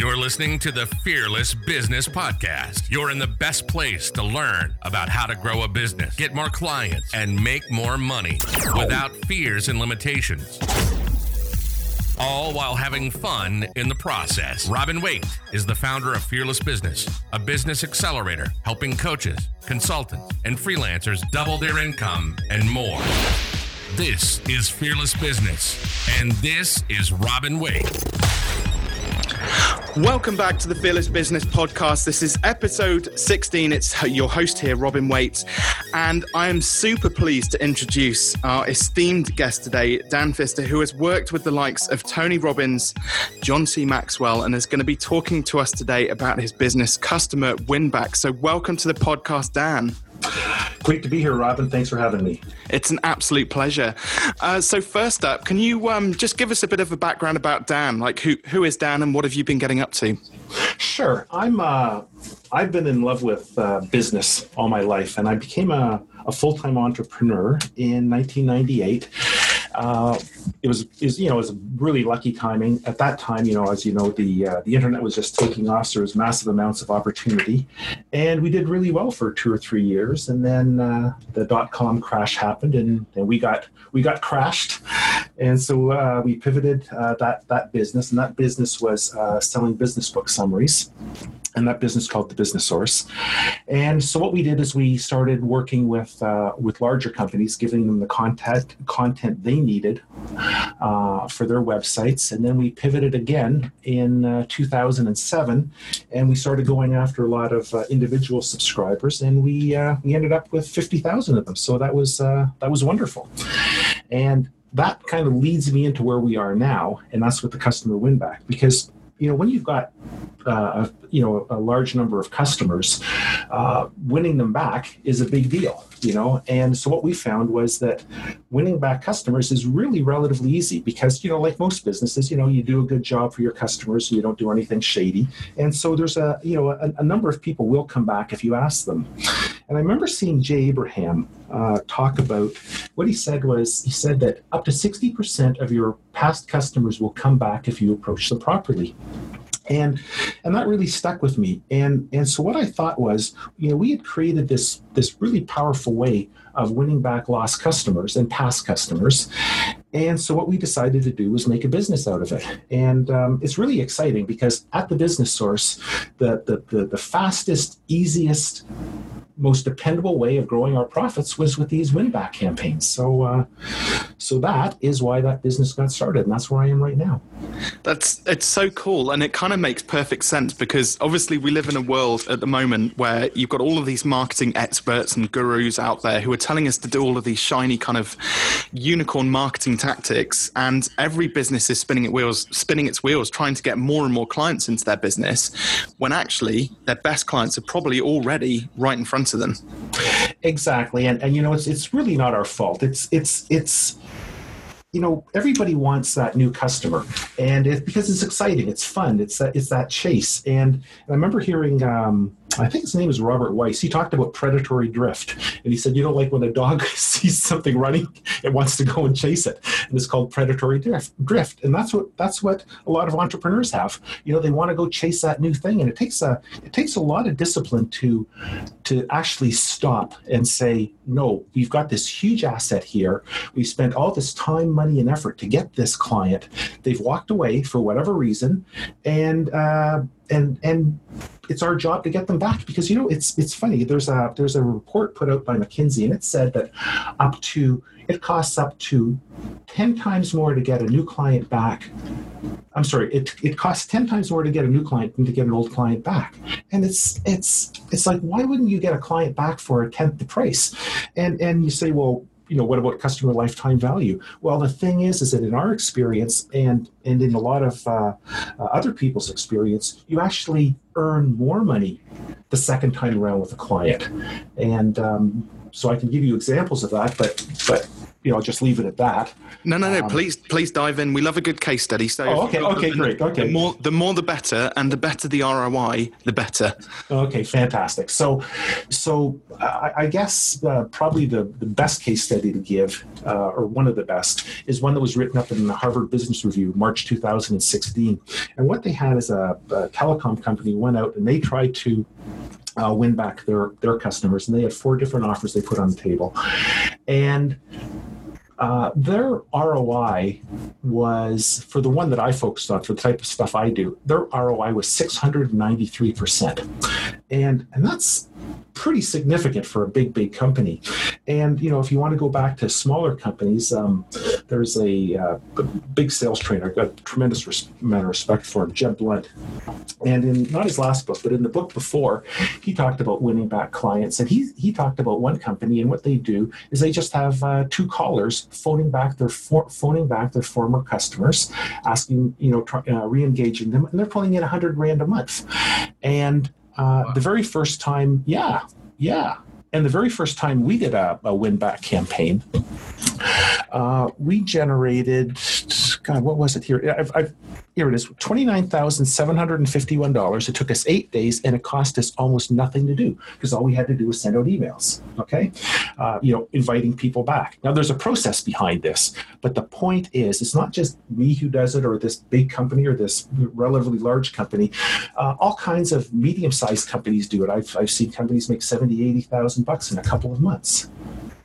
You're listening to the Fearless Business Podcast. You're in the best place to learn about how to grow a business, get more clients, and make more money without fears and limitations. All while having fun in the process. Robin Waite is the founder of Fearless Business, a business accelerator helping coaches, consultants, and freelancers double their income and more. This is Fearless Business, and this is Robin Waite. Welcome back to the Fearless Business Podcast. This is episode 16. It's your host here, Robin Waite, and I am super pleased to introduce our esteemed guest today, Dan Pfister, who has worked with the likes of Tony Robbins, John C. Maxwell, and is going to be talking to us today about his business, Customer Winback. So, welcome to the podcast, Dan. Great to be here, Robin. Thanks for having me. It's an absolute pleasure. Uh, so, first up, can you um, just give us a bit of a background about Dan? Like, who who is Dan, and what have you been getting up to? Sure. I'm. Uh, I've been in love with uh, business all my life, and I became a, a full time entrepreneur in 1998 uh, it was, you know, it was really lucky timing. At that time. You know, as you know, the uh, the internet was just taking off, so there was massive amounts of opportunity, and we did really well for two or three years, and then uh, the dot com crash happened, and, and we got we got crashed, and so uh, we pivoted uh, that that business, and that business was uh, selling business book summaries and that business called the Business Source. And so what we did is we started working with uh, with larger companies, giving them the content content they needed uh, for their websites, and then we pivoted again in uh, 2007, and we started going after a lot of uh, individual subscribers, and we uh, we ended up with 50,000 of them. So that was uh, that was wonderful, and that kind of leads me into where we are now, and that's with the customer win back because you know when you've got uh, you know a large number of customers uh, winning them back is a big deal you know? And so what we found was that winning back customers is really relatively easy because you know like most businesses you know you do a good job for your customers you don't do anything shady. And so there's a you know a, a number of people will come back if you ask them. And i remember seeing jay abraham uh, talk about what he said was he said that up to 60% of your past customers will come back if you approach them properly and and that really stuck with me. And and so what i thought was you know we had created this this really powerful way of winning back lost customers and past customers. And so what we decided to do was make a business out of it. And um, it's really exciting because at the business source the the, the, the fastest easiest most dependable way of growing our profits was with these win back campaigns. So, uh, so that is why that business got started, and that's where I am right now. That's it's so cool, and it kind of makes perfect sense because obviously we live in a world at the moment where you've got all of these marketing experts and gurus out there who are telling us to do all of these shiny kind of unicorn marketing tactics, and every business is spinning its wheels, spinning its wheels, trying to get more and more clients into their business, when actually their best clients are probably already right in front to them. Exactly, and and you know it's it's really not our fault. It's it's it's you know everybody wants that new customer and it's because it's exciting it's fun it's that it's that chase and, and i remember hearing um, I think his name is Robert Weiss. He talked about predatory drift, and he said, "You know, like when a dog sees something running, it wants to go and chase it, and it's called predatory drift. And that's what that's what a lot of entrepreneurs have. You know, they want to go chase that new thing, and it takes a it takes a lot of discipline to to actually stop and say, no, we've got this huge asset here. We spent all this time, money, and effort to get this client. They've walked away for whatever reason, and uh, and and it's our job to get them back because you know it's it's funny. There's a there's a report put out by mckinsey and it said that up to it costs up to 10 times more to get a new client back. I'm sorry it, it costs 10 times more to get a new client than to get an old client back. And it's it's it's like why wouldn't you get a client back for a tenth the price? And and you say well you know, what about customer lifetime value? Well, the thing is, is that in our experience and and in a lot of uh, uh, other people's experience, you actually earn more money the second time around with a client, and um, so I can give you examples of that. But but you know I'll just leave it at that. No, no, no. Um, please, please dive in. We love a good case study. So, oh, okay, okay, the, great. Okay, the more the more the better, and the better the ROI, the better. Okay, fantastic. So, so uh, I guess uh, probably the the best case study to give, uh, or one of the best, is one that was written up in the Harvard Business Review, March 2016. And what they had is a, a telecom company went out and they tried to uh, win back their their customers, and they had four different offers they put on the table, and uh, their ROI was for the one that I focused on for the type of stuff I do. Their ROI was 693 percent, and and that's pretty significant for a big, big company. And you know, if you want to go back to smaller companies, um, there's a, uh, big sales trainer got tremendous res- amount of respect for him, Jeb Blount. And in not his last book, but in the book before, he talked about winning back clients. And he he talked about one company and what they do is they just have uh, two callers phoning back their for, phoning back their former customers, asking you know uh, re-engaging them, and they're pulling in a hundred grand a month. And uh, wow. The very first time, yeah, yeah. And the very first time we did a, a win back campaign, uh, we generated, God, what was it here? I've, I've here it is $29,751. It took us eight days and it cost us almost nothing to do because all we had to do was send out emails. Okay. Uh, you know, inviting people back. Now, there's a process behind this, but the point is, it's not just me who does it or this big company or this relatively large company. Uh, all kinds of medium sized companies do it. I've, I've seen companies make 70, 80,000 bucks in a couple of months.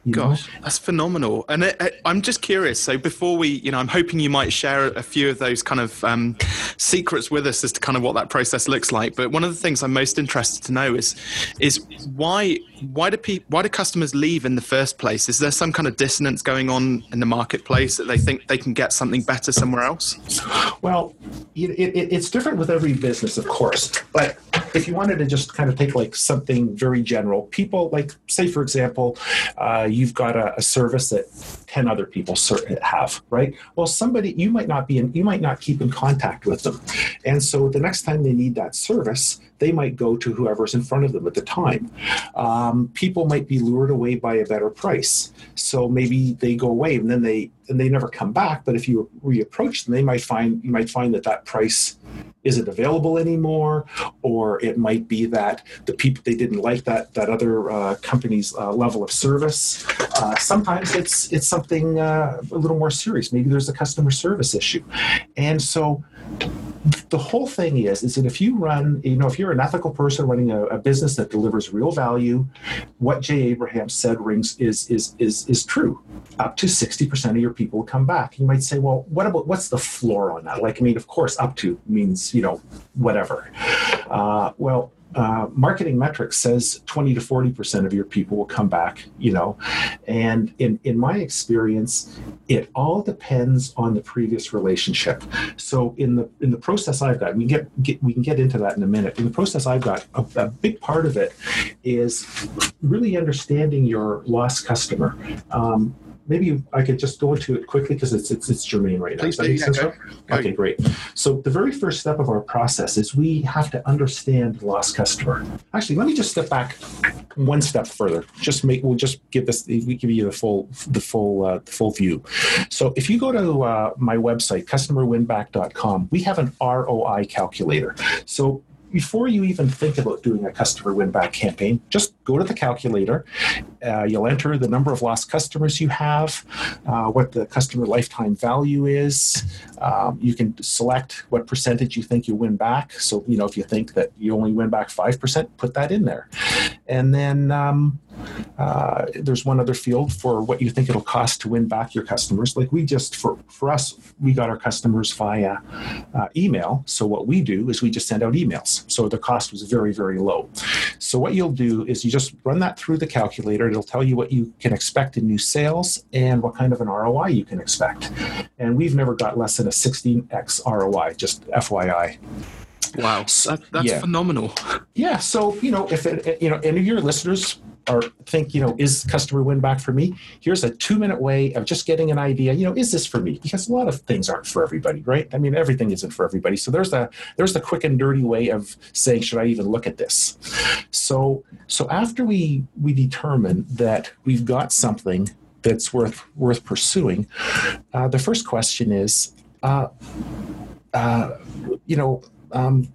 Gosh, know? that's phenomenal. And it, it, I'm just curious. So before we, you know, I'm hoping you might share a few of those kind of um, secrets with us as to kind of what that process looks like. But one of the things I'm most interested to know is, is why why do people why do customers leave in the first place? Is there some kind of dissonance going on in the marketplace that they think they can get something better somewhere else? Well, it, it, it's different with every business, of course. But if you wanted to just kind of take like something very general, people like say for example, uh, you've got a, a, service that ten other people have, right? Well, somebody you might not be in, you might not keep in contact with them, and so the next time they need that service, they might go to whoever's in front of them at the time. Um, people might be lured away by a better price, so maybe they go away and then they and they never come back. But if you reapproach them, they might find you might find that that price isn't available anymore, or it might be that the people they didn't like that that other uh, company's uh, level of service. Uh, sometimes it's it's something uh, a little more serious. Maybe there's a customer service issue, and so the whole thing is is that if you run you know if you're an ethical person running a, a, business that delivers real value what jay abraham said rings is is is is true. Up to 60% of your people come back. You might say well what about what's the floor on that? Like i mean of course up to means you know whatever. Uh, well uh, marketing metrics says 20 to 40 percent of your people will come back you know? And in in my experience it all depends on the previous relationship. So in the in the process i've got we get, get we can get into that in a minute. In the process i've got a, a big part of it is really understanding your lost customer. Um, maybe I could just go into it quickly because it's, it's it's germane right now. Please Does that make sense? Okay, great. So the very first step of our process is we have to understand the lost customer. Actually, let me just step back one step further. Just make we'll just give this we give you the full the full uh, the full view. So if you go to uh, my website customerwinback.com, we have an ROI calculator. So before you even think about doing a customer win back campaign, just go to the calculator. Uh, you'll enter the number of lost customers you have, uh, what the customer lifetime value is. Um, you can select what percentage you think you win back. So, you know, if you think that you only win back 5%, put that in there. And then um, uh, there's one other field for what you think it'll cost to win back your customers. Like we just, for, for us, we got our customers via uh, email. So what we do is we just send out emails. So the cost was very, very low. So what you'll do is you just run that through the calculator. It'll tell you what you can expect in new sales and what kind of an ROI you can expect. And we've never got less than a 16x ROI, just FYI. Wow, that, that's yeah. phenomenal. Yeah. So you know, if it, you know any of your listeners or think, you know, is customer win back for me? Here's a two minute way of just getting an idea, you know, is this for me? Because a lot of things aren't for everybody, right? I mean, everything isn't for everybody. So there's the there's the quick and dirty way of saying, should I even look at this? So so after we we determine that we've got something that's worth worth pursuing. Uh, the first question is, uh, uh, you know. Um,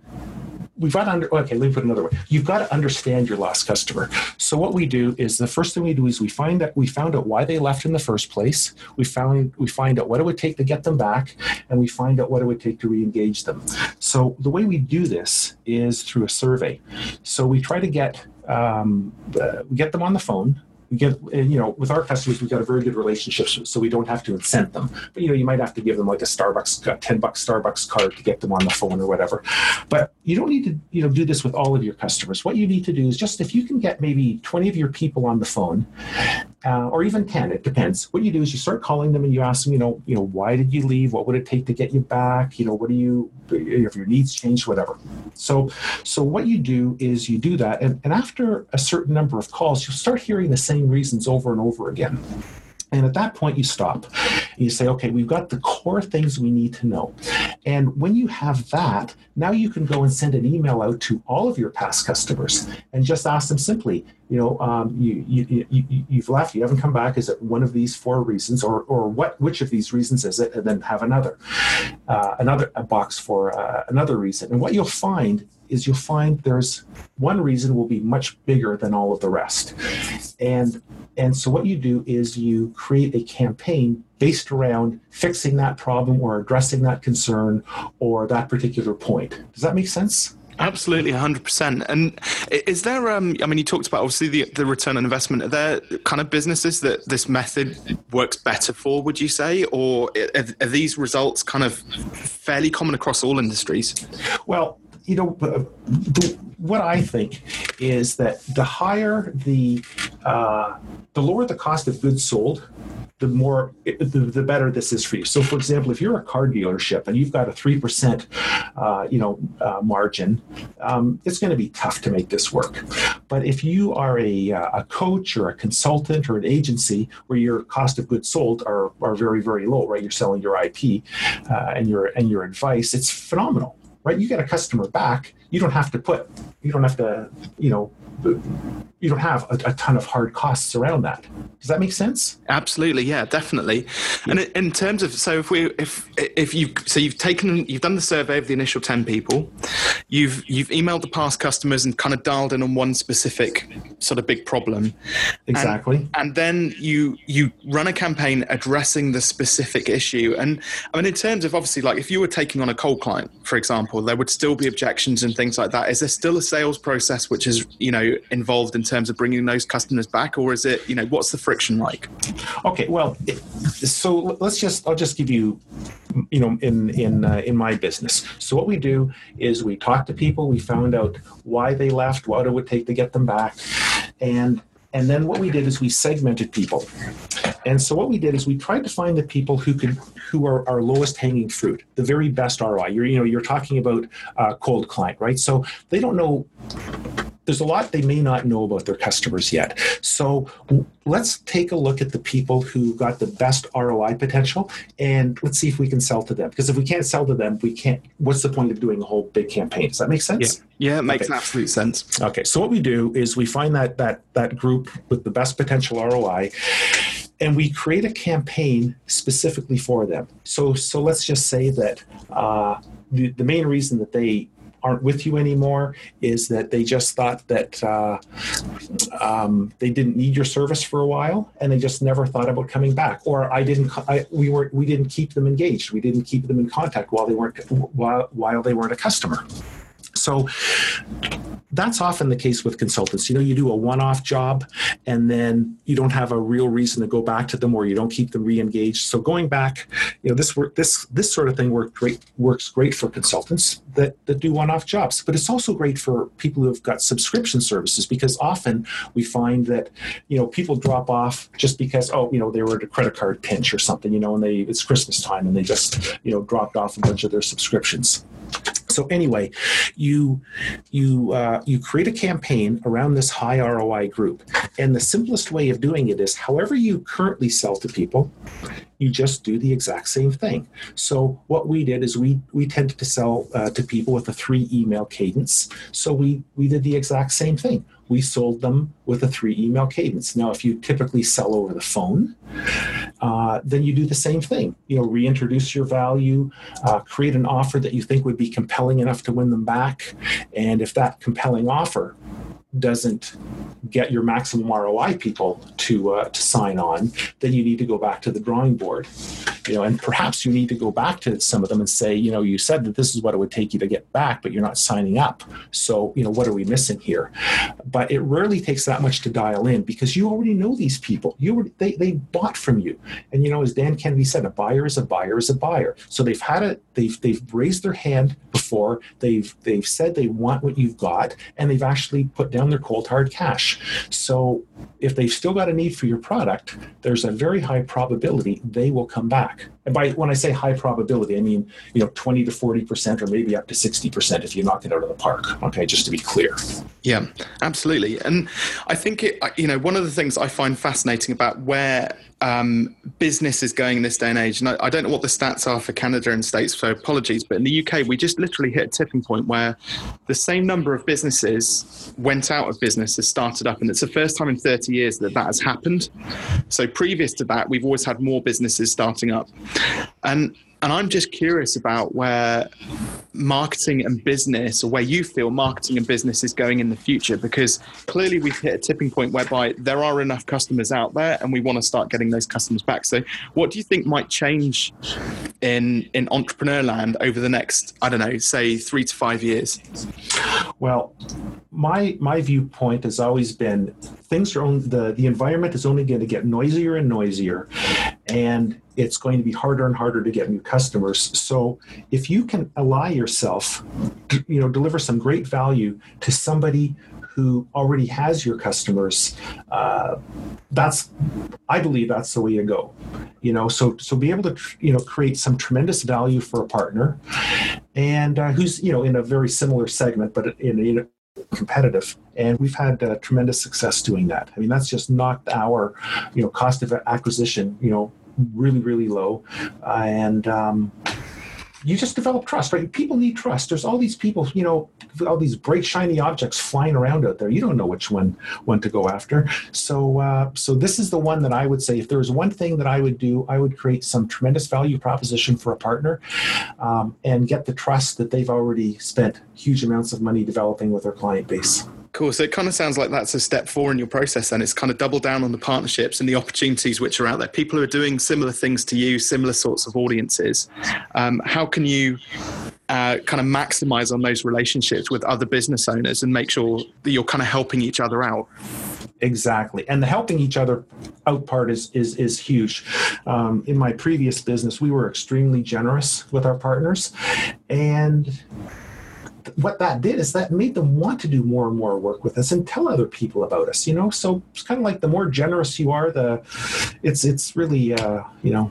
we've got to under, okay let me put another way. You've got to understand your lost customer. So what we do is the first thing we do is we find that we found out why they left in the first place. We found we find out what it would take to get them back and we find out what it would take to re-engage them. So the way we do this is through a survey. So we try to get um, uh, we get them on the phone we get you know with our customers we've got a very good relationship so we don't have to incent them. But you know you might have to give them like a starbucks a 10 bucks starbucks card to get them on the phone or whatever. But you don't need to you know do this with all of your customers. What you need to do is just if you can get maybe 20 of your people on the phone uh, or even 10 it depends. What you do is you start calling them and you ask them you know you know why did you leave? What would it take to get you back? You know what do you if your needs change whatever. So so what you do is you do that and, and after a certain number of calls you'll start hearing the same reasons over and over again and at that point, you stop. You say, okay, we've got the core things we need to know. And when you have that, now you can go and send an email out to all of your past customers and just ask them simply, you know, um, you, you, you, you've left, you haven't come back. Is it one of these four reasons, or, or what? Which of these reasons is it? And then have another, uh, another box for uh, another reason. And what you'll find is you'll find there's one reason will be much bigger than all of the rest. And and so what you do is you create a campaign based around fixing that problem or addressing that concern or that particular point. Does that make sense? Absolutely, 100%. And is there, um, I mean, you talked about obviously the, the return on investment. Are there kind of businesses that this method works better for, would you say? Or are, are these results kind of fairly common across all industries? Well, you know, the, what I think is that the higher the, uh, the lower the cost of goods sold, the more the, the, better this is for you. So, for example, if you're a car dealership and you've got a three percent, uh, you know, uh, margin, um, it's going to be tough to make this work. But if you are a, uh, a coach or a consultant or an agency where your cost of goods sold are, are very very low, right? You're selling your IP uh, and your and your advice. It's phenomenal right? You get a customer back, you don't have to put, you don't have to, you know, you don't have a, a, ton of hard costs around that. Does that make sense? Absolutely, yeah, definitely. And in terms of so if we if if you so you've taken you've done the survey of the initial ten people, you've you've emailed the past customers and kind of dialed in on one specific sort of big problem. Exactly. And, and then you you run a campaign addressing the specific issue. And I mean, in terms of obviously, like if you were taking on a cold client, for example, there would still be objections and things like that. Is there still a sales process which is you know involved in terms of bringing those customers back, or is it you know what's the friction like? Okay, well, so let's just I'll just give you you know in in uh, in my business. So what we do is we talk to people, we found out why they left, what it would take to get them back, and and then what we did is we segmented people. And so what we did is we tried to find the people who could who are our lowest hanging fruit, the very best ROI. You're you know you're talking about a cold client, right? So they don't know there's a lot they may not know about their customers yet. So let's take a look at the people who got the best ROI potential and let's see if we can sell to them. Because if we can't sell to them, we can't. What's the point of doing a whole big campaign? Does that make sense? Yeah, yeah it makes okay. absolute sense. Okay, so what we do is we find that that that group with the best potential ROI and we create a campaign specifically for them. So, so let's just say that uh, the, the main reason that they aren't with you anymore is that they just thought that uh, um, they didn't need your service for a while and they just never thought about coming back. Or i didn't I, we were we didn't keep them engaged. We didn't keep them in contact while they weren't while, while they weren't a customer so that's often the case with consultants. You know, you do a one off job and then you don't have a real reason to go back to them or you don't keep them re engaged. So going back, you know, this work, this, this sort of thing work great, works great for consultants that, that do one off jobs. But it's also great for people who've got subscription services because often we find that, you know, people drop off just because, oh, you know, they were at a credit card pinch or something, you know, and they, it's Christmas time and they just, you know, dropped off a bunch of their subscriptions. So anyway, you you uh, you create a campaign around this high ROI group, and the simplest way of doing it is, however you currently sell to people, you just do the exact same thing. So what we did is we we tended to sell uh, to people with a three email cadence. So we we did the exact same thing. We sold them with a three email cadence. Now, if you typically sell over the phone, uh, then you do the same thing. You know, reintroduce your value, uh, create an offer that you think would be compelling enough to win them back, and if that compelling offer doesn't get your maximum ROI people to uh, to sign on, then you need to go back to the drawing board. You know, and perhaps you need to go back to some of them and say, you know, you said that this is what it would take you to get back, but you're not signing up. So, you know, what are we missing here? But it rarely takes that much to dial in because you already know these people. You were, they they bought from you, and you know, as Dan Kennedy said, a buyer is a buyer is a buyer. So they've had it. They've they've raised their hand before. They've they've said they want what you've got, and they've actually put down their cold hard cash. So if they've still got a need for your product, there's a very high probability they will come back back. And by when I say high probability, I mean you know 20 to 40 percent, or maybe up to 60 percent if you knock it out of the park. Okay, just to be clear. Yeah, absolutely. And I think it, you know, one of the things I find fascinating about where um, business is going in this day and age, and I, I, don't know what the stats are for Canada and states, so apologies, but in the UK, we just literally hit a tipping point where the same number of businesses went out of business as started up, and it's the first time in 30 years that that has happened. So previous to that, we've always had more businesses starting up. And and I'm just curious about where marketing and business, or where you feel marketing and business is going in the future, because clearly we've hit a tipping point whereby there are enough customers out there and we want to start getting those customers back. So, what do you think might change in, in entrepreneur land over the next, I don't know, say three to five years? Well, my my viewpoint has always been things are only, the the environment is only going to get noisier and noisier, and it's going to be harder and harder to get new customers. So if you can ally yourself, you know, deliver some great value to somebody who already has your customers, uh, that's I believe that's the way to go. You know, so so be able to you know create some tremendous value for a partner, and uh, who's you know in a very similar segment, but in, in competitive and we've had uh, tremendous success doing that i mean that's just knocked our you know cost of acquisition you know really really low uh, and um, you just develop trust, right? People need trust. There's all these people, you know, all these bright shiny objects flying around out there. You don't know which one one to go after. So, uh, so this is the one that I would say. If there was one thing that I would do, I would create some tremendous value proposition for a partner, um, and get the trust that they've already spent huge amounts of money developing with their client base. Cool. So it kind of sounds like that's a step four in your process, and it's kind of double down on the partnerships and the opportunities which are out there. People who are doing similar things to you, similar sorts of audiences. Um, how can you uh, kind of maximize on those relationships with other business owners and make sure that you're kind of helping each other out? Exactly, and the helping each other out part is is is huge. Um, in my previous business, we were extremely generous with our partners, and what that did is that made them want to do more and more work with us and tell other people about us you know? So it's kind of like the more generous you are the it's it's really uh, you know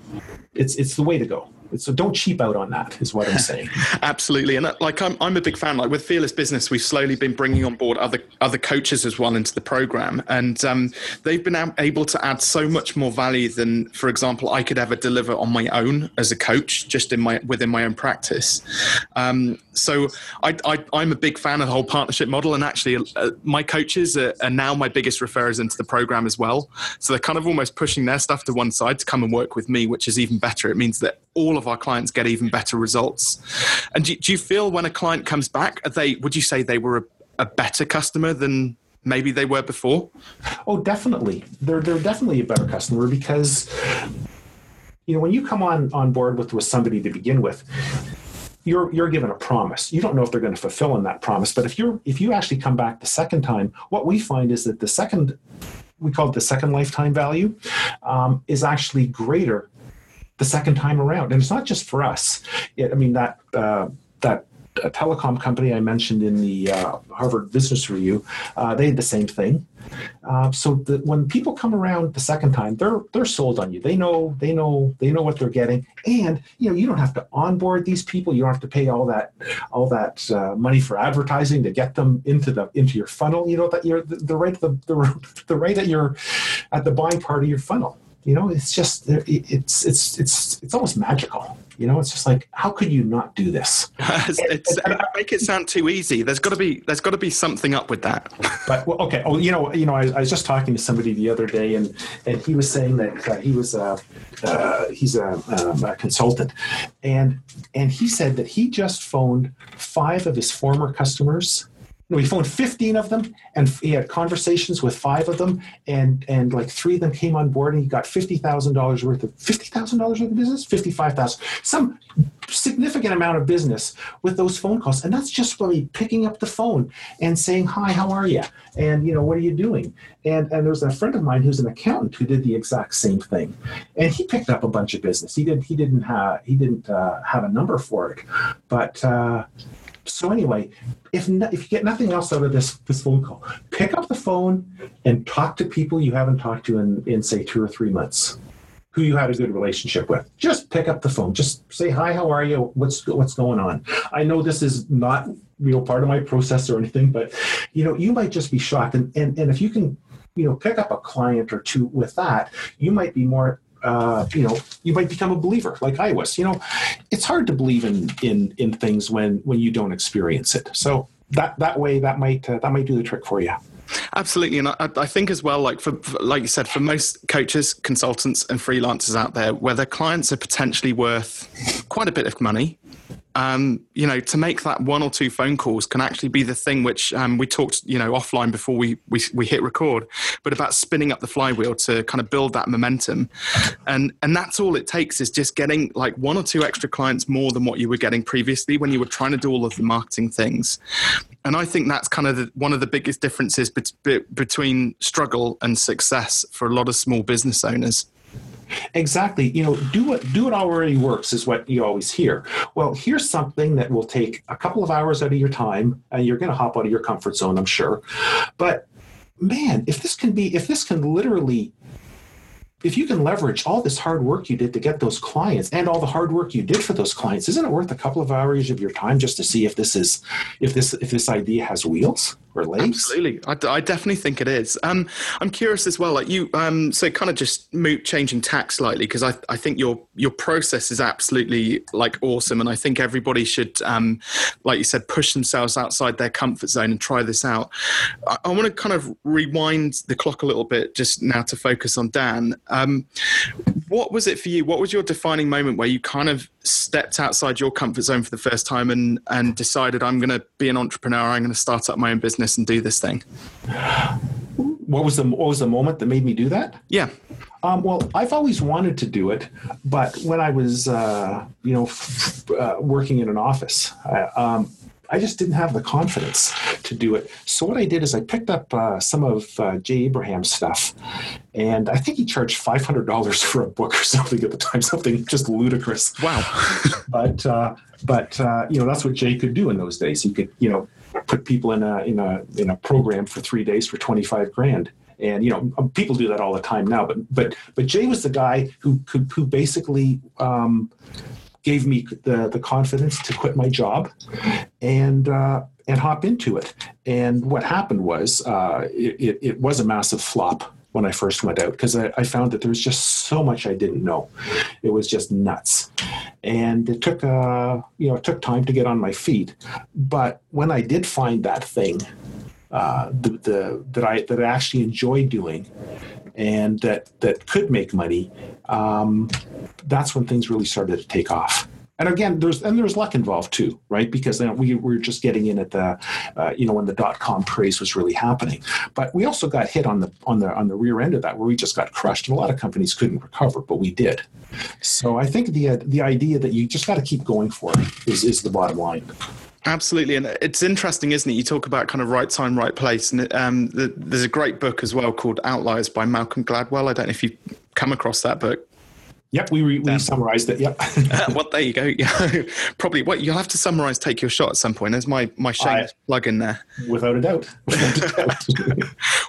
it's it's the way to go. So don't cheap out on that is what i'm saying. Absolutely. And uh, like I'm, I'm a big fan like with fearless business we've slowly been bringing on board other other coaches as well into the program. And um, they've been able to add so much more value than for example i could ever deliver on my own as a coach just in my within my own practice. Um, so I, am a big fan of the whole partnership model and actually uh, my coaches are, are now my biggest referrers into the program as well so they're kind of almost pushing their stuff to one side to come and work with me which is even better it means that all of our clients get even better results. And do, do you feel when a client comes back, are they would you say they were a, a better customer than maybe they were before? Oh, definitely. They're they're definitely a better customer because you know when you come on on board with with somebody to begin with you're you're given a promise you don't know if they're going to fulfill on that promise but if you're if you actually come back the second time what we find is that the second we call it the second lifetime value um, is actually greater the second time around. And it's not just for us. It, I mean, that, uh, that telecom company I mentioned in the uh, Harvard Business Review, uh, they had the same thing. Uh, so that when people come around the second time, they're they're sold on you. They know they know they know what they're getting, and you know you don't have to onboard these people. You don't have to pay all that all that uh, money for advertising to get them into the into your funnel. You know that you're the, the right the, the the right at your at the buying part of your funnel. You know, it's just it's it's it's it's almost magical. You know, it's just like how could you not do this? it's, make it sound too easy. There's got to be there's got to be something up with that. but well, okay, oh, you know, you know, I, I, was just talking to somebody the other day, and and he was saying that uh, he was uh, uh, he's a, um, a consultant, and and he said that he just phoned five of his former customers he phoned 15 of them and he had conversations with five of them and and like three of them came on board and he got $50,000 worth of $50,000 worth of business? 55,000 some significant amount of business with those phone calls and that's just by picking up the phone and saying hi how are you and you know what are you doing? And and there's a friend of mine who's an accountant who did the exact same thing and he picked up a bunch of business. He did he didn't have he didn't uh, have a number for it but uh, so anyway, if no, if you get nothing else out of this this phone call, pick up the phone and talk to people you haven't talked to in in say two or three months, who you had a good relationship with. Just pick up the phone. Just say hi. How are you? What's what's going on? I know this is not know part of my process or anything, but you know you might just be shocked. And and and if you can you know pick up a client or two with that, you might be more uh, you know, you might become a believer like I was. You know, it's hard to believe in in in things when when you don't experience it. So that that way, that might uh, that might do the trick for you. Absolutely, and I, I, think as well, like for, for, like you said, for most coaches, consultants, and freelancers out there, where their clients are potentially worth quite a bit of money, um, you know, to make that one or two phone calls can actually be the thing which um, we talked, you know, offline before we, we we hit record, but about spinning up the flywheel to kind of build that momentum, and and that's all it takes is just getting like one or two extra clients more than what you were getting previously when you were trying to do all of the marketing things, and I think that's kind of the, one of the biggest differences be, be, between struggle and success for a lot of small business owners. Exactly. You know, do what do what already works is what you always hear. Well, here's something that will take a couple of hours out of your time, and you're going to hop out of your comfort zone, I'm sure. But man, if this can be, if this can literally if you can leverage all this hard work you did to get those clients and all the hard work you did for those clients isn't it worth a couple of hours of your time just to see if this is if this if this idea has wheels absolutely. I, I definitely think it is. Um, i'm curious as well like you um, so kind of just changing tack slightly because I, I think your your process is absolutely like awesome and i think everybody should um, like you said push themselves outside their comfort zone and try this out. I, I want to kind of rewind the clock a little bit just now to focus on dan. Um, what was it for you? What was your defining moment where you kind of stepped outside your comfort zone for the first time and, and decided, I'm going to be an entrepreneur, I'm going to start up my own business and do this thing? What was the what was the moment that made me do that? Yeah. Um, well, I've always wanted to do it, but when I was, uh, you know, f- uh, working in an office, I, um, I just didn't have the confidence to do it. So what I did is I picked up uh, some of uh, Jay Abraham's stuff, and I think he charged five hundred dollars for a book or something at the time, something just ludicrous. Wow! but uh, but uh, you know that's what Jay could do in those days. He could you know put people in a in a in a program for three days for twenty five grand and you know um, people do that all the time now but but but jay was the guy who could who basically um, gave me the, the confidence to quit my job and uh, and hop into it. And what happened was uh, it, it, was a massive flop when I first went out because I, I, found that there was just so much I didn't know. It was just nuts, and it took uh, you know it took time to get on my feet. But when I did find that thing, uh, the, the that I that I actually enjoyed doing, and that that could make money, um, that's when things really started to take off. And again, there's and there's luck involved too, right? Because you we were just getting in at the, uh, you know, when the dot com craze was really happening. But we also got hit on the on the on the rear end of that, where we just got crushed, and a lot of companies couldn't recover, but we did. So I think the uh, the idea that you just got to keep going for it is is the bottom line. Absolutely, and it's interesting, isn't it? You talk about kind of right time, right place, and um, the, there's a great book as well called Outliers by Malcolm Gladwell. I don't know if you've come across that book. Yep, we, re- we summarized it. Yep. uh, well, there you go. Yeah, probably. What you'll have to summarize. Take your shot at some point. There's my my shameless I, plug in there. Without a doubt. Without a doubt.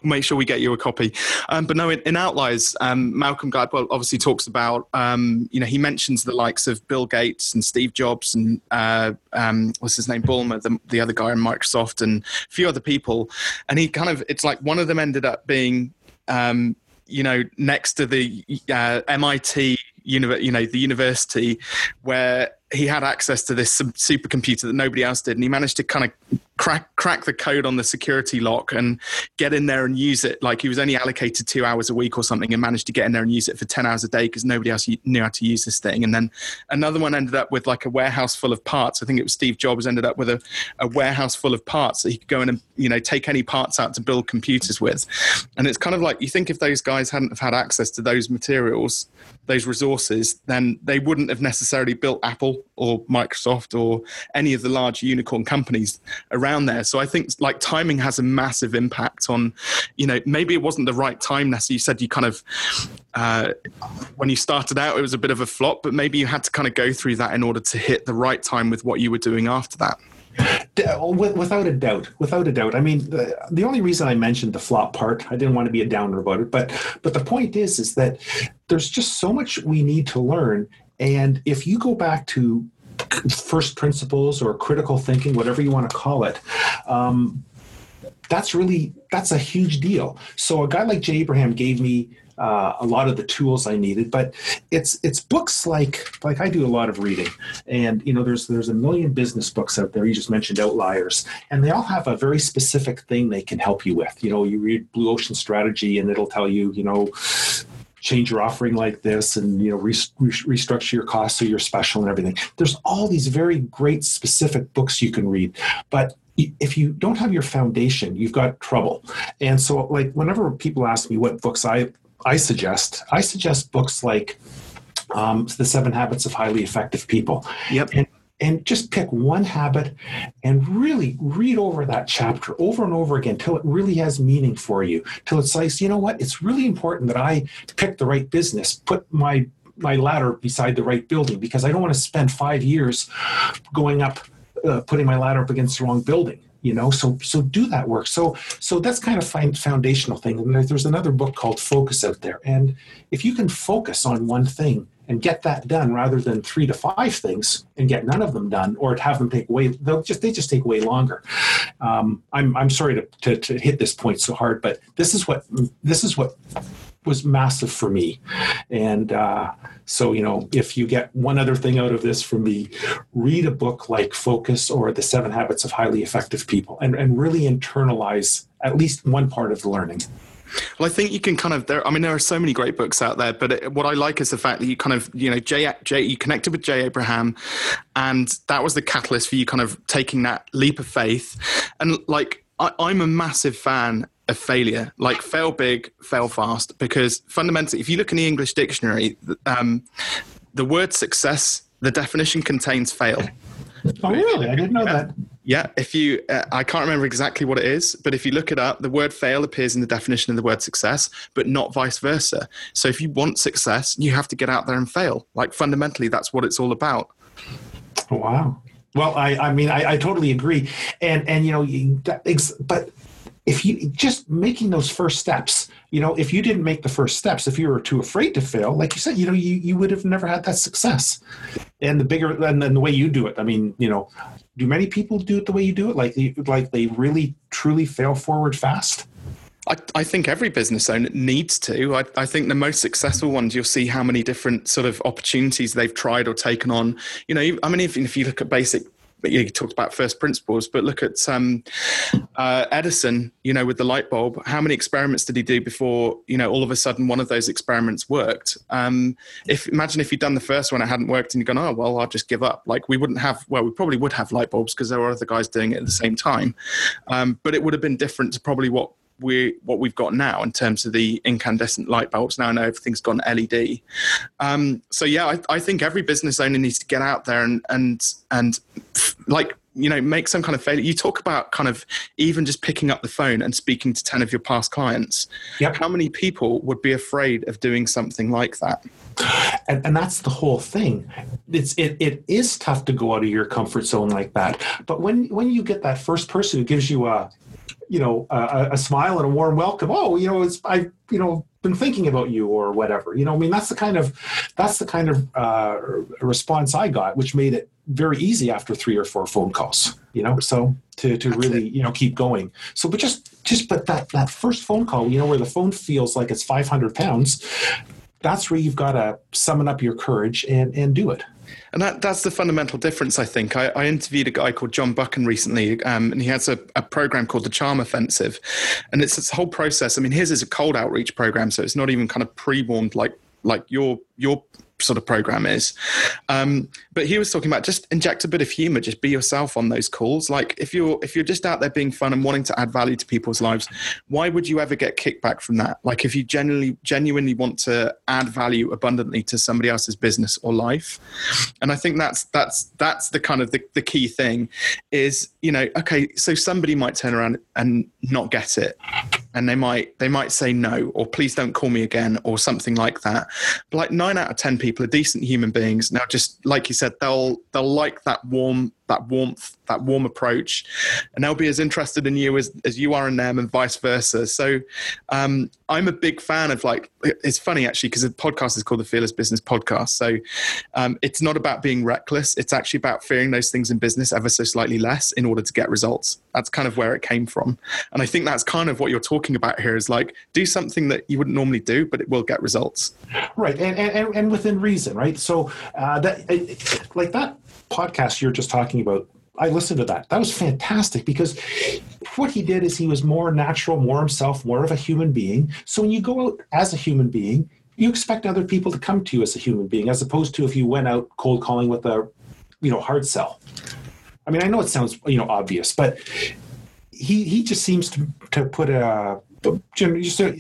we'll make sure we get you a copy. Um, but no, in, in Outliers, um, Malcolm Gladwell obviously talks about. Um, you know, he mentions the likes of Bill Gates and Steve Jobs and uh, um, what's his name, Ballmer, the, the other guy in Microsoft, and a few other people. And he kind of, it's like one of them ended up being um, you know, next to the uh, MIT, you know, the university where he had access to this supercomputer that nobody else did, and he managed to kind of crack crack the code on the security lock and get in there and use it. Like he was only allocated two hours a week or something, and managed to get in there and use it for ten hours a day because nobody else knew how to use this thing. And then another one ended up with like a warehouse full of parts. I think it was Steve Jobs ended up with a, a warehouse full of parts that he could go in and you know take any parts out to build computers with. And it's kind of like you think if those guys hadn't have had access to those materials, those resources, then they wouldn't have necessarily built Apple or Microsoft or any of the large unicorn companies around there. So I think like timing has a massive impact on, you know, maybe it wasn't the right time. Nessa, you said you kind of, uh, when you started out, it was a bit of a flop, but maybe you had to kind of go through that in order to hit the right time with what you were doing after that. Without a doubt, without a doubt. I mean, the, the only reason I mentioned the flop part, I didn't want to be a downer about it, but but the point is, is that there's just so much we need to learn, and if you go back to first principles or critical thinking, whatever you want to call it, um, that's really that's a huge deal. So a guy like Jay Abraham gave me uh, a lot of the tools I needed. But it's it's books like like I do a lot of reading, and you know there's there's a million business books out there. You just mentioned Outliers, and they all have a very specific thing they can help you with. You know, you read Blue Ocean Strategy, and it'll tell you you know change your offering like this and you know re- restructure your costs so you're special and everything. There's all these very great specific books you can read but if you don't have your foundation you've got trouble. And so like whenever people ask me what books i i suggest i suggest books like um, the seven habits of highly effective people. Yep. And and just pick one habit and really read over that chapter over and over again till it really has meaning for you till it's like you know what? It's really important that i pick the right business put my my ladder beside the right building because i don't want to spend five years going up uh, putting my ladder up against the wrong building you know? So so do that work. So so that's kind of foundational thing. And there's another book called focus out there. And if you can focus on one thing and get that done rather than three to five things and get none of them done or have them take way they'll just they just take way longer. Um, I'm, I'm sorry to, to, to hit this point so hard but this is what this is what was massive for me. And uh, so you know if you get one other thing out of this from me read a book like focus or the seven habits of highly effective people and, and really internalize at least one part of the learning well, I think you can kind of there. I mean, there are so many great books out there, but it, what I like is the fact that you kind of, you know, Jay, Jay, you connected with Jay Abraham, and that was the catalyst for you kind of taking that leap of faith. And like, I, I'm a massive fan of failure. Like, fail big, fail fast, because fundamentally, if you look in the English dictionary, um, the word success, the definition contains fail. Oh, really? I didn't know that. Yeah, if you, uh, I can't remember exactly what it is, but if you look it up, the word fail appears in the definition of the word success, but not vice versa. So if you want success, you have to get out there and fail. Like fundamentally, that's what it's all about. Wow. Well, I, I mean, I, I totally agree, and and you know, you, but if you just making those first steps you know if you didn't make the first steps if you were too afraid to fail like you said you know you, you would have never had that success and the bigger and then the way you do it i mean you know do many people do it the way you do it like like they really truly fail forward fast I, I, think every business owner needs to. I, I, think the most successful ones, you'll see how many different sort of opportunities they've tried or taken on. You know, I mean, if, if you look at basic you talked about first principles, but look at um, uh, Edison, you know, with the light bulb. How many experiments did he do before, you know, all of a sudden one of those experiments worked? Um, if imagine if he'd done the first one, it hadn't worked, and you'd gone, oh well, I'll just give up. Like we wouldn't have, well, we probably would have light bulbs because there were other guys doing it at the same time, um, but it would have been different to probably what we what we've got now in terms of the incandescent light bulbs. Now I know everything's gone LED. Um, so yeah, I, I, think every business owner needs to get out there and and and like you know make some kind of failure you talk about kind of even just picking up the phone and speaking to 10 of your past clients Yep. how many people would be afraid of doing something like that and, and that's the whole thing it's it, it is tough to go out of your comfort zone like that but when when you get that first person who gives you a you know a, a smile and a warm welcome. Oh you know it's i you know been thinking about you or whatever. You know i mean that's the kind of that's the kind of uh, response i got which made it very easy after three or four phone calls you know so to, to really you know keep going. So but just just but that that first phone call you know where the phone feels like it's 500 pounds that's where you've got to summon up your courage and and do it And that, that's the fundamental difference, I think. I, I interviewed a guy called Jon Buchan recently, um, and he has a, a program called the Charm Offensive. And it's this whole process. I mean, his is a cold outreach program, so it's not even kind of pre warmed like like your your sort of program is. Um, but he was talking about just inject a bit of humor, just be yourself on those calls. Like if you're if you're just out there being fun and wanting to add value to people's lives, why would you ever get kickback from that? Like if you genuinely genuinely want to add value abundantly to somebody else's business or life. And I think that's that's that's the kind of the, the key thing is, you know, okay, so somebody might turn around and not get it. And they might they might say no or please don't call me again or something like that. But like nine out of ten people are decent human beings. Now just like you said, they'll they'll like that warm that warmth, that warm approach, and they'll be as interested in you as, as you are in them, and vice versa. So, um, I'm a big fan of like. It's funny actually because the podcast is called the Fearless Business Podcast. So, um, it's not about being reckless. It's actually about fearing those things in business ever so slightly less in order to get results. That's kind of where it came from, and I think that's kind of what you're talking about here. Is like do something that you wouldn't normally do, but it will get results. right and and, and within reason right so uh, that like that podcast you're just talking about i listened to that. That was fantastic because what he did is he was more natural more himself more of a human being. So when you go out as a human being you expect other people to come to you as a human being as opposed to if you went out cold calling with a you know hard sell. I mean i know it sounds you know obvious but he he just seems to to put a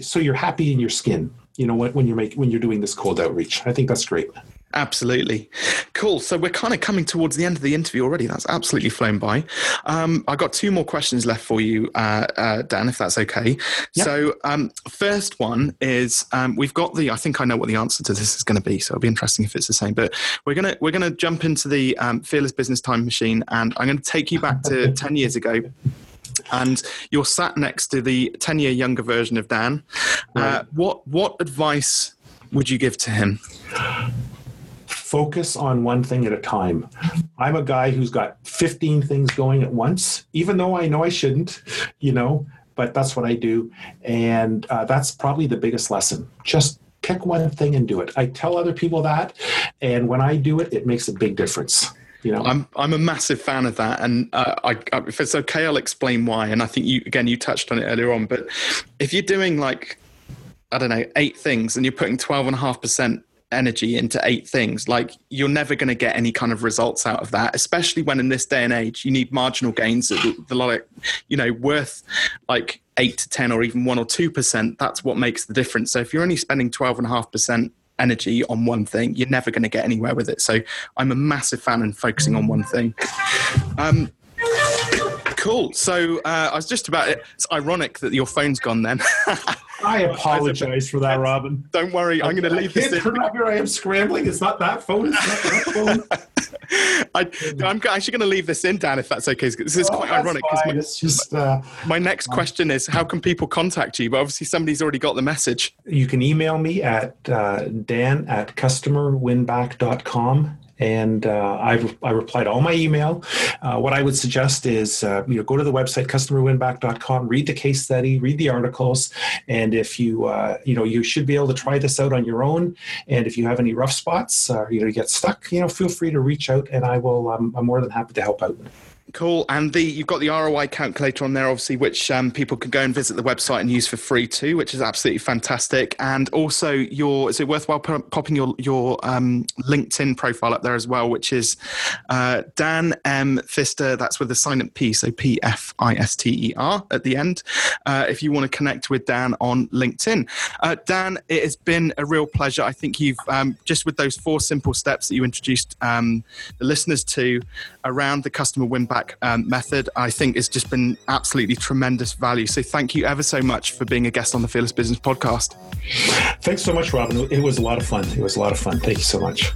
so, you're happy in your skin you know when, when you're making when you're doing this cold outreach. I think that's great Absolutely. Cool. So we're kind of coming towards the end of the interview already. That's absolutely flown by. Um, I got two more questions left for you, uh, uh, Dan, if that's okay. Yep. So, um, first one is um, we've got the. I think I know what the answer to this is going to be. So it'll be interesting if it's the same. But we're gonna we're gonna jump into the um, fearless business time machine, and I'm going to take you back to ten years ago. And you're sat next to the ten year younger version of Dan. Uh, Right. what what advice would you give to him? Focus on one thing at a time. I'm a guy who's got 15 things going at once, even though I know I shouldn't, you know, but that's what I do. And uh, that's probably the biggest lesson. Just pick one thing and do it. I tell other people that. And when I do it, it makes a big difference. You know, I'm I'm a massive fan of that, and uh, I, if it's okay, I'll explain why. And I think you again you touched on it earlier on, but if you're doing like I don't know eight things and you're putting twelve and a half percent energy into eight things, like you're never going to get any kind of results out of that. Especially when in this day and age you need marginal gains that the like you know worth like eight to ten or even one or two percent. That's what makes the difference. So if you're only spending twelve and a half percent energy on one thing, you're never going to get anywhere with it. So I'm a massive fan and focusing on one thing. Um, cool. So uh, I was just about it. It's ironic that your phone's gone then. I apologize for that, Robin. Don't worry, I'm going to leave this in. Here I am scrambling. It's not that phone. It's not that phone. I, I'm actually going to leave this in, Dan, if that's okay. This is Oh, quite ironic my, It's just. Uh, my next question is how can people contact you? But obviously, somebody's already got the message. you can email me at uh, dan at customerwinback.com and uh, I, I reply to all my email. Uh, what I would suggest is uh, you know go to the website customerwinback.com, read the case study, read the articles, and if you uh, you know you should be able to try this out on your own. And if you have any rough spots or you know you get stuck, you know feel free to reach out, and I will. Um, I'm more than happy to help out. Cool. And the you've got the ROI calculator on there, obviously, which um, people can go and visit the website and use for free too, which is absolutely fantastic. And also, your is it worthwhile popping your your um, LinkedIn profile up there as well, which is uh, Dan M Pfister. That's with a silent P, so P F I S T E R at the end. Uh, if you want to connect with Dan on LinkedIn, uh, Dan, it has been a real pleasure. I think you've um, just with those four simple steps that you introduced um, the listeners to around the customer win back um, method, I think has just been absolutely tremendous value. So thank you ever so much for being a guest on the Fearless Business podcast. Thanks so much, Robin. It was a lot of fun. It was a lot of fun. Thank you so much.